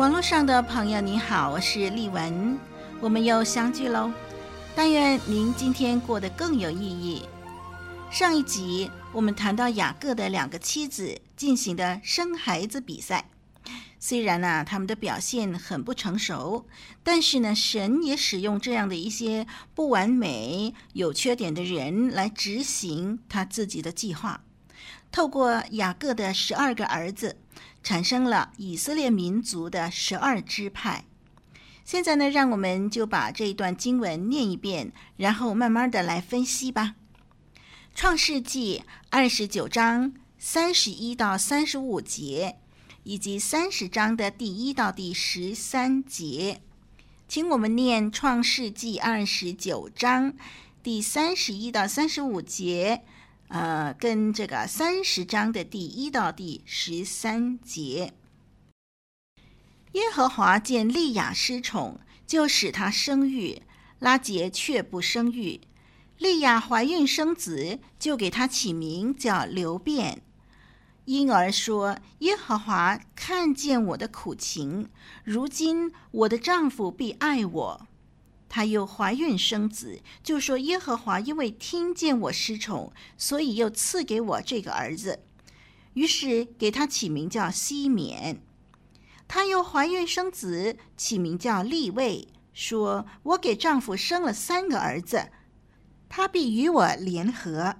网络上的朋友，你好，我是丽文，我们又相聚喽。但愿您今天过得更有意义。上一集我们谈到雅各的两个妻子进行的生孩子比赛，虽然呢、他们的表现很不成熟，但是呢神也使用这样的一些不完美、有缺点的人来执行他自己的计划，透过雅各的十二个儿子。产生了以色列民族的十二支派。现在呢，让我们就把这一段经文念一遍，然后慢慢的来分析吧。创世纪二十九章三十一到三十五节，以及三十章的第一到第十三节，请我们念创世纪二十九章第三十一到三十五节。呃，跟这个三十章的第一到第十三节，耶和华见利亚失宠，就使她生育；拉结却不生育。利亚怀孕生子，就给她起名叫流便，因而说：耶和华看见我的苦情，如今我的丈夫必爱我。她又怀孕生子，就说：“耶和华因为听见我失宠，所以又赐给我这个儿子。”于是给他起名叫西缅。她又怀孕生子，起名叫利未，说：“我给丈夫生了三个儿子，他必与我联合。”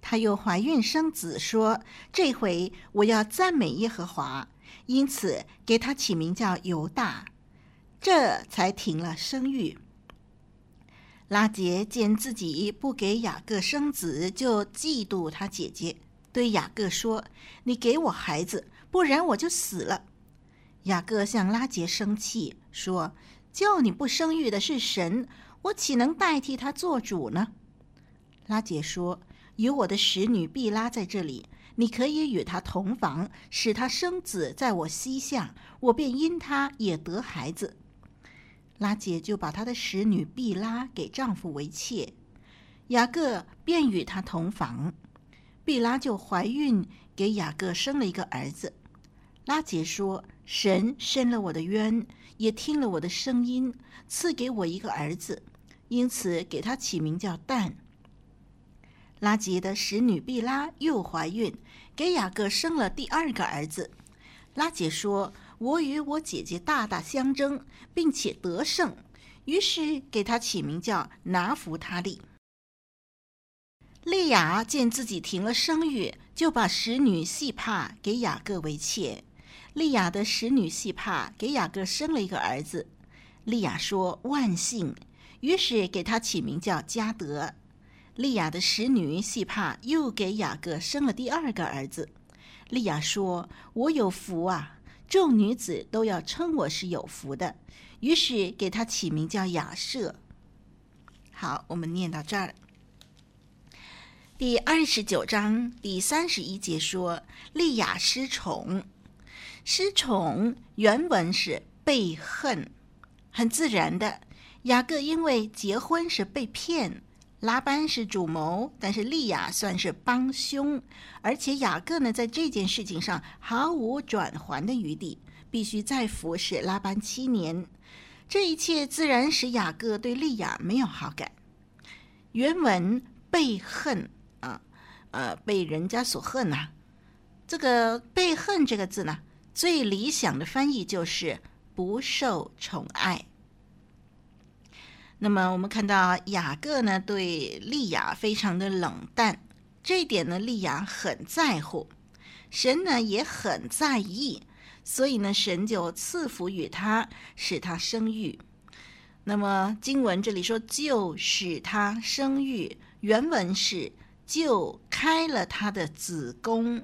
她又怀孕生子，说：“这回我要赞美耶和华，因此给他起名叫犹大。”这才停了生育。拉杰见自己不给雅各生子，就嫉妒他姐姐，对雅各说：“你给我孩子，不然我就死了。”雅各向拉杰生气，说：“叫你不生育的是神，我岂能代替他做主呢？”拉杰说：“有我的使女毕拉在这里，你可以与她同房，使她生子在我膝下，我便因她也得孩子。”拉结就把她的使女毕拉给丈夫为妾，雅各便与她同房，毕拉就怀孕，给雅各生了一个儿子。拉结说：“神伸了我的冤，也听了我的声音，赐给我一个儿子，因此给他起名叫但。”拉杰的使女毕拉又怀孕，给雅各生了第二个儿子。拉杰说。我与我姐姐大大相争，并且得胜，于是给他起名叫拿弗他利。利亚见自己停了生育，就把使女细帕给雅各为妾。利亚的使女细帕给雅各生了一个儿子。利亚说：“万幸。”于是给他起名叫加德。利亚的使女细帕又给雅各生了第二个儿子。利亚说：“我有福啊！”众女子都要称我是有福的，于是给他起名叫雅舍。好，我们念到这儿。第二十九章第三十一节说：利雅失宠，失宠原文是被恨，很自然的。雅各因为结婚是被骗。拉班是主谋，但是利亚算是帮凶，而且雅各呢，在这件事情上毫无转圜的余地，必须再服侍拉班七年。这一切自然使雅各对利亚没有好感。原文被恨啊，呃，被人家所恨呐、这个被恨这个字呢，最理想的翻译就是不受宠爱。那么我们看到雅各呢，对利亚非常的冷淡，这一点呢，利亚很在乎，神呢也很在意，所以呢，神就赐福与他，使他生育。那么经文这里说，就使他生育，原文是就开了他的子宫。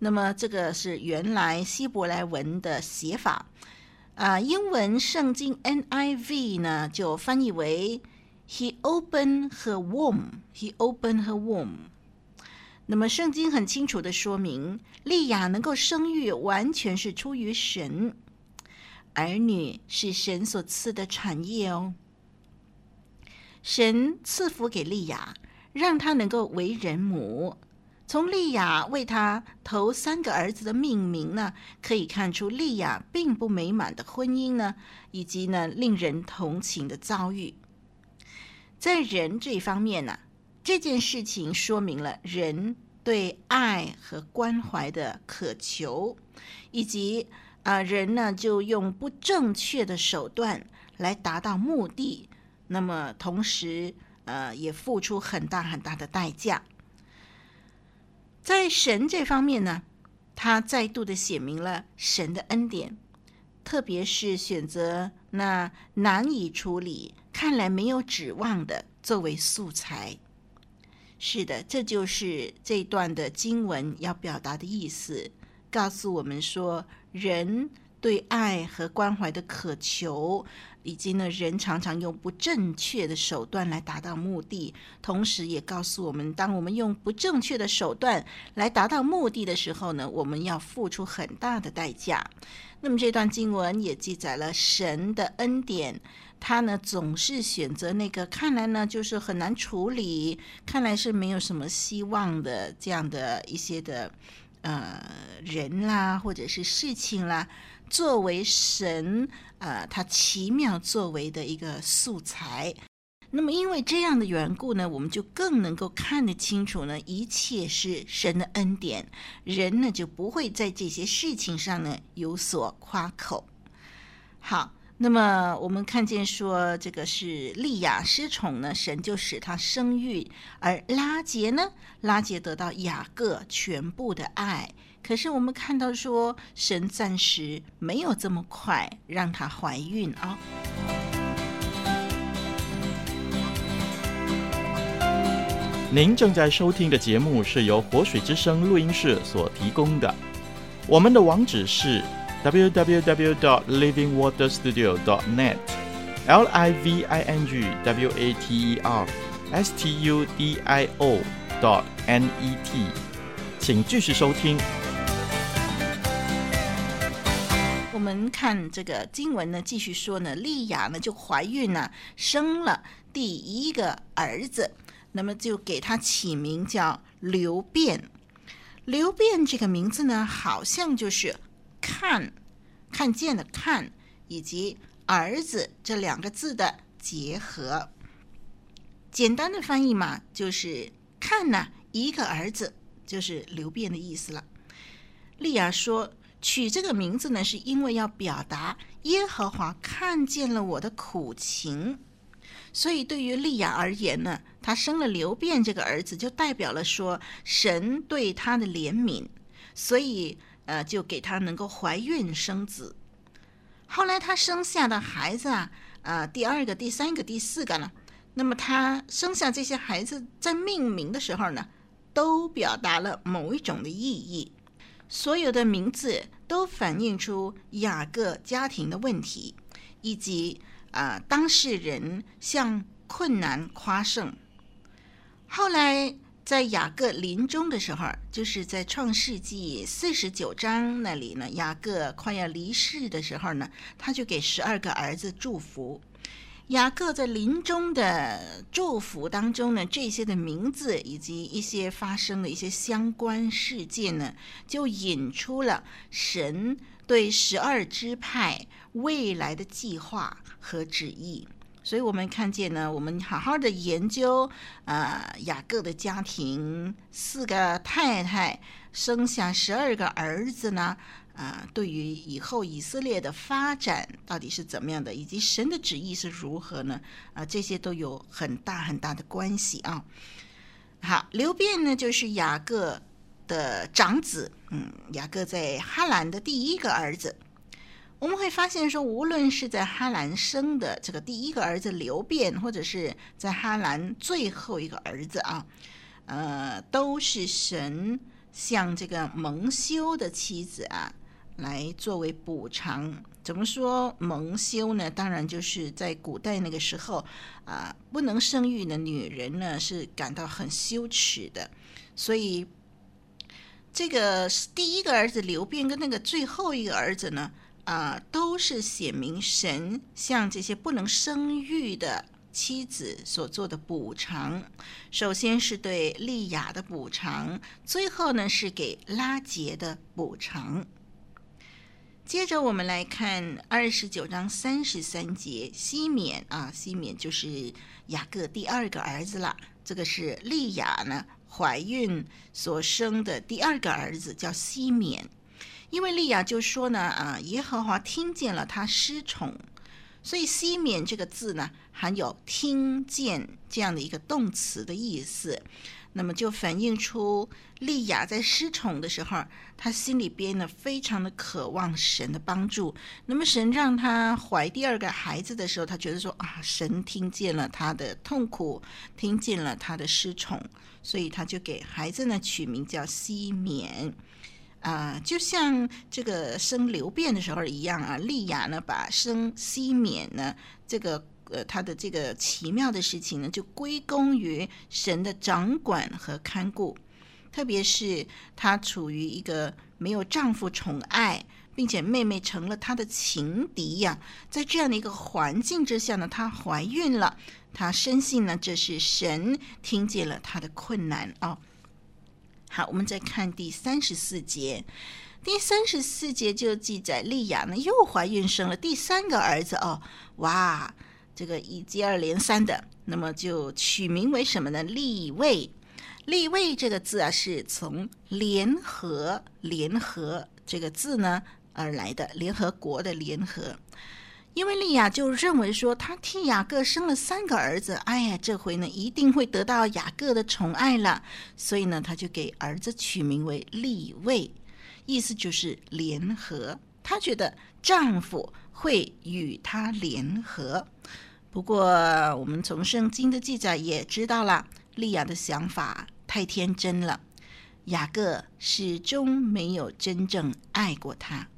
那么这个是原来希伯来文的写法，啊，英文圣经 NIV 呢就翻译为 He opened her womb. He opened her womb. 那么圣经很清楚的说明，利亚能够生育，完全是出于神，儿女是神所赐的产业哦。神赐福给利亚，让她能够为人母。从利亚为他头三个儿子的命名呢，可以看出利亚并不美满的婚姻呢，以及呢令人同情的遭遇。在人这方面呢，这件事情说明了人对爱和关怀的渴求，以及啊人呢就用不正确的手段来达到目的，那么同时呃也付出很大很大的代价。在神这方面呢，他再度的写明了神的恩典，特别是选择那难以处理、看来没有指望的作为素材。是的，这就是这段的经文要表达的意思，告诉我们说人。对爱和关怀的渴求，以及呢，人常常用不正确的手段来达到目的，同时也告诉我们，当我们用不正确的手段来达到目的的时候呢，我们要付出很大的代价。那么这段经文也记载了神的恩典，他呢总是选择那个看来呢就是很难处理，看来是没有什么希望的这样的一些的呃人啦，或者是事情啦。作为神，呃，他奇妙作为的一个素材。那么，因为这样的缘故呢，我们就更能够看得清楚呢，一切是神的恩典，人呢就不会在这些事情上呢有所夸口。好，那么我们看见说，这个是利亚失宠呢，神就使他生育；而拉杰呢，拉杰得到雅各全部的爱。可是我们看到说，神暂时没有这么快让她怀孕啊。您正在收听的节目是由活水之声录音室所提供的，我们的网址是 www.livingwaterstudio.net，l i v i n g w a t e r s t u d i o dot n e t，请继续收听。我们看这个经文呢，继续说呢，利亚呢就怀孕了，生了第一个儿子，那么就给他起名叫流便。流便这个名字呢，好像就是看，看见的看，以及儿子这两个字的结合。简单的翻译嘛，就是看呢，一个儿子就是流便的意思了。利亚说。取这个名字呢，是因为要表达耶和华看见了我的苦情，所以对于利亚而言呢，他生了流便这个儿子，就代表了说神对他的怜悯，所以呃，就给他能够怀孕生子。后来他生下的孩子啊，呃，第二个、第三个、第四个呢，那么他生下这些孩子，在命名的时候呢，都表达了某一种的意义。所有的名字都反映出雅各家庭的问题，以及啊、呃、当事人向困难夸胜。后来在雅各临终的时候，就是在创世纪四十九章那里呢，雅各快要离世的时候呢，他就给十二个儿子祝福。雅各在临终的祝福当中呢，这些的名字以及一些发生的一些相关事件呢，就引出了神对十二支派未来的计划和旨意。所以，我们看见呢，我们好好的研究啊，呃，雅各的家庭，四个太太生下十二个儿子呢。啊，对于以后以色列的发展到底是怎么样的，以及神的旨意是如何呢？啊，这些都有很大很大的关系啊。好，流便呢，就是雅各的长子，嗯，雅各在哈兰的第一个儿子。我们会发现说，无论是在哈兰生的这个第一个儿子流便，或者是在哈兰最后一个儿子啊，呃，都是神向这个蒙羞的妻子啊，来作为补偿。怎么说蒙羞呢？当然就是在古代那个时候啊，不能生育的女人呢是感到很羞耻的，所以这个第一个儿子流便跟那个最后一个儿子呢，啊，都是写明神向这些不能生育的妻子所做的补偿。首先是对利亚的补偿，最后呢是给拉杰的补偿。接着我们来看二十九章三十三节，西缅啊，西缅就是雅各第二个儿子了。这个是利亚呢怀孕所生的第二个儿子，叫西缅。因为利亚就说呢，啊，耶和华听见了他失宠，所以西缅这个字呢含有听见这样的一个动词的意思。那么就反映出利亚在失宠的时候，他心里边呢非常的渴望神的帮助。那么神让他怀第二个孩子的时候，他觉得说啊，神听见了他的痛苦，听见了他的失宠，所以他就给孩子呢取名叫西缅。啊，就像这个生流变的时候一样啊，利亚呢把生西缅呢这个。呃，他的这个奇妙的事情呢，就归功于神的掌管和看顾。特别是她处于一个没有丈夫宠爱，并且妹妹成了她的情敌呀、在这样的一个环境之下呢，她怀孕了。她深信呢，这是神听见了她的困难哦。好，我们再看第三十四节。第三十四节就记载利亚呢又怀孕生了第三个儿子哦，哇！这个一接二连三的，那么就取名为什么呢？利位，利位这个字啊，是从联合、联合这个字呢而来的，联合国的联合。因为利亚就认为说，她替雅各生了三个儿子，哎呀，这回呢一定会得到雅各的宠爱了，所以呢，他就给儿子取名为利未，意思就是联合。他觉得丈夫会与他联合。不过，我们从圣经的记载也知道了，利亚的想法太天真了。雅各始终没有真正爱过他。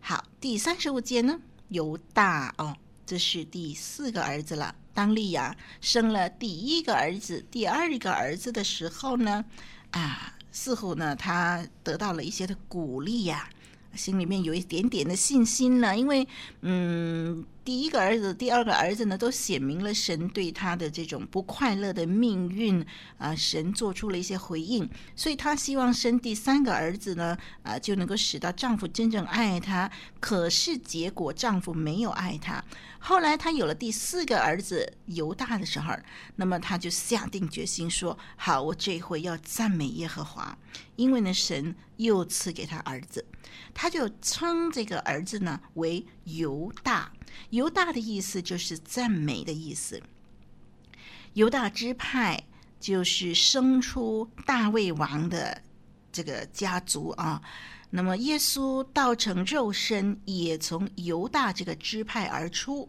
好，第三十五节呢，犹大哦，这是第四个儿子了。当利亚生了第一个儿子、第二个儿子的时候呢，啊，似乎呢，他得到了一些的鼓励呀、心里面有一点点的信心呢，因为，嗯。第一个儿子、第二个儿子呢，都写明了神对他的这种不快乐的命运啊，神做出了一些回应，所以他希望生第三个儿子呢，啊，就能够使到丈夫真正爱她。可是结果丈夫没有爱她。后来他有了第四个儿子犹大的时候，那么他就下定决心说：“好，我这回要赞美耶和华，因为呢，神又赐给他儿子。”他就称这个儿子呢为犹大。犹大的意思就是赞美的意思。犹大支派就是生出大卫王的这个家族啊。那么耶稣道成肉身也从犹大这个支派而出。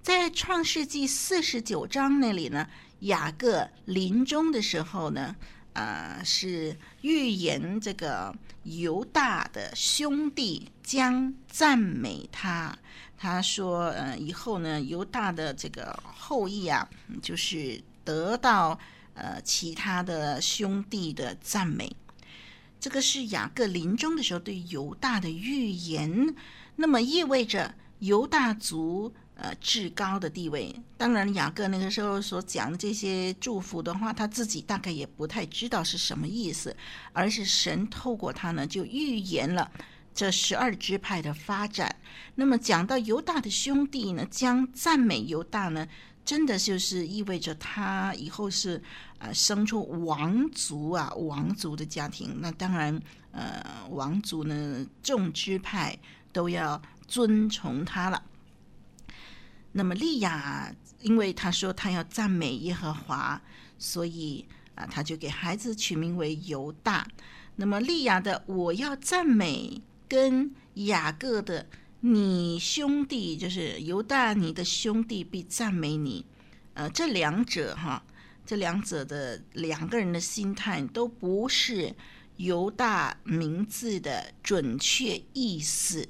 在创世纪四十九章那里呢，雅各临终的时候呢，啊，是预言这个犹大的兄弟将赞美他。他说：“呃，以后呢，犹大的这个后裔啊，就是得到呃其他的兄弟的赞美。这个是雅各临终的时候对犹大的预言，那么意味着犹大族呃至高的地位。当然，雅各那个时候所讲的这些祝福的话，他自己大概也不太知道是什么意思，而是神透过他呢，就预言了。”这十二支派的发展，那么讲到犹大的兄弟呢，将赞美犹大呢，真的就是意味着他以后是呃生出王族啊，王族的家庭。那当然，呃，王族呢，众支派都要尊崇他了。那么利亚，因为他说他要赞美耶和华，所以啊，他就给孩子取名为犹大。那么利亚的我要赞美。跟雅各的你兄弟，就是犹大，你的兄弟必赞美你。呃，这两者哈，这两者的两个人的心态都不是犹大名字的准确意思。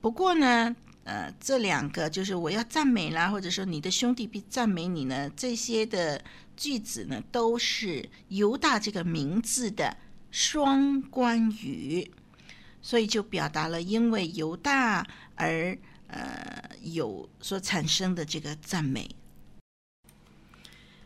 不过呢，呃，这两个就是我要赞美啦，或者说你的兄弟必赞美你呢，这些的句子呢，都是犹大这个名字的双关语，所以就表达了因为犹大而呃有所产生的这个赞美。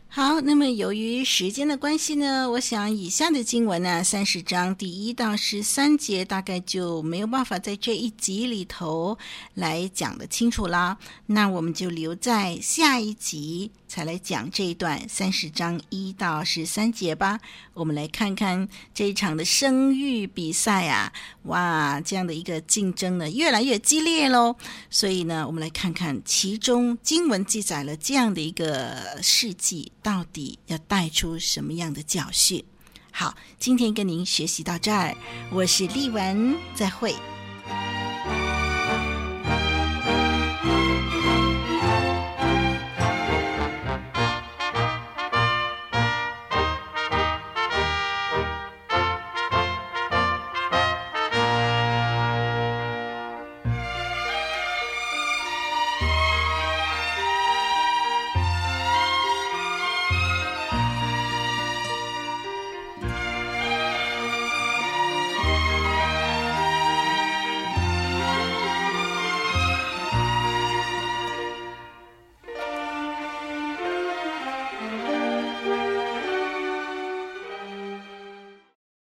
好，那么由于时间的关系呢，我想以下的经文呢，三十章第一到十三节，大概就没有办法在这一集里头来讲得清楚啦。那我们就留在下一集才来讲这一段三十章一到十三节吧。我们来看看这一场的生育比赛啊，哇，这样的一个竞争呢，越来越激烈喽。所以呢，我们来看看其中经文记载了这样的一个事迹。到底要带出什么样的教训？好，今天跟您学习到这儿，我是丽文，再会。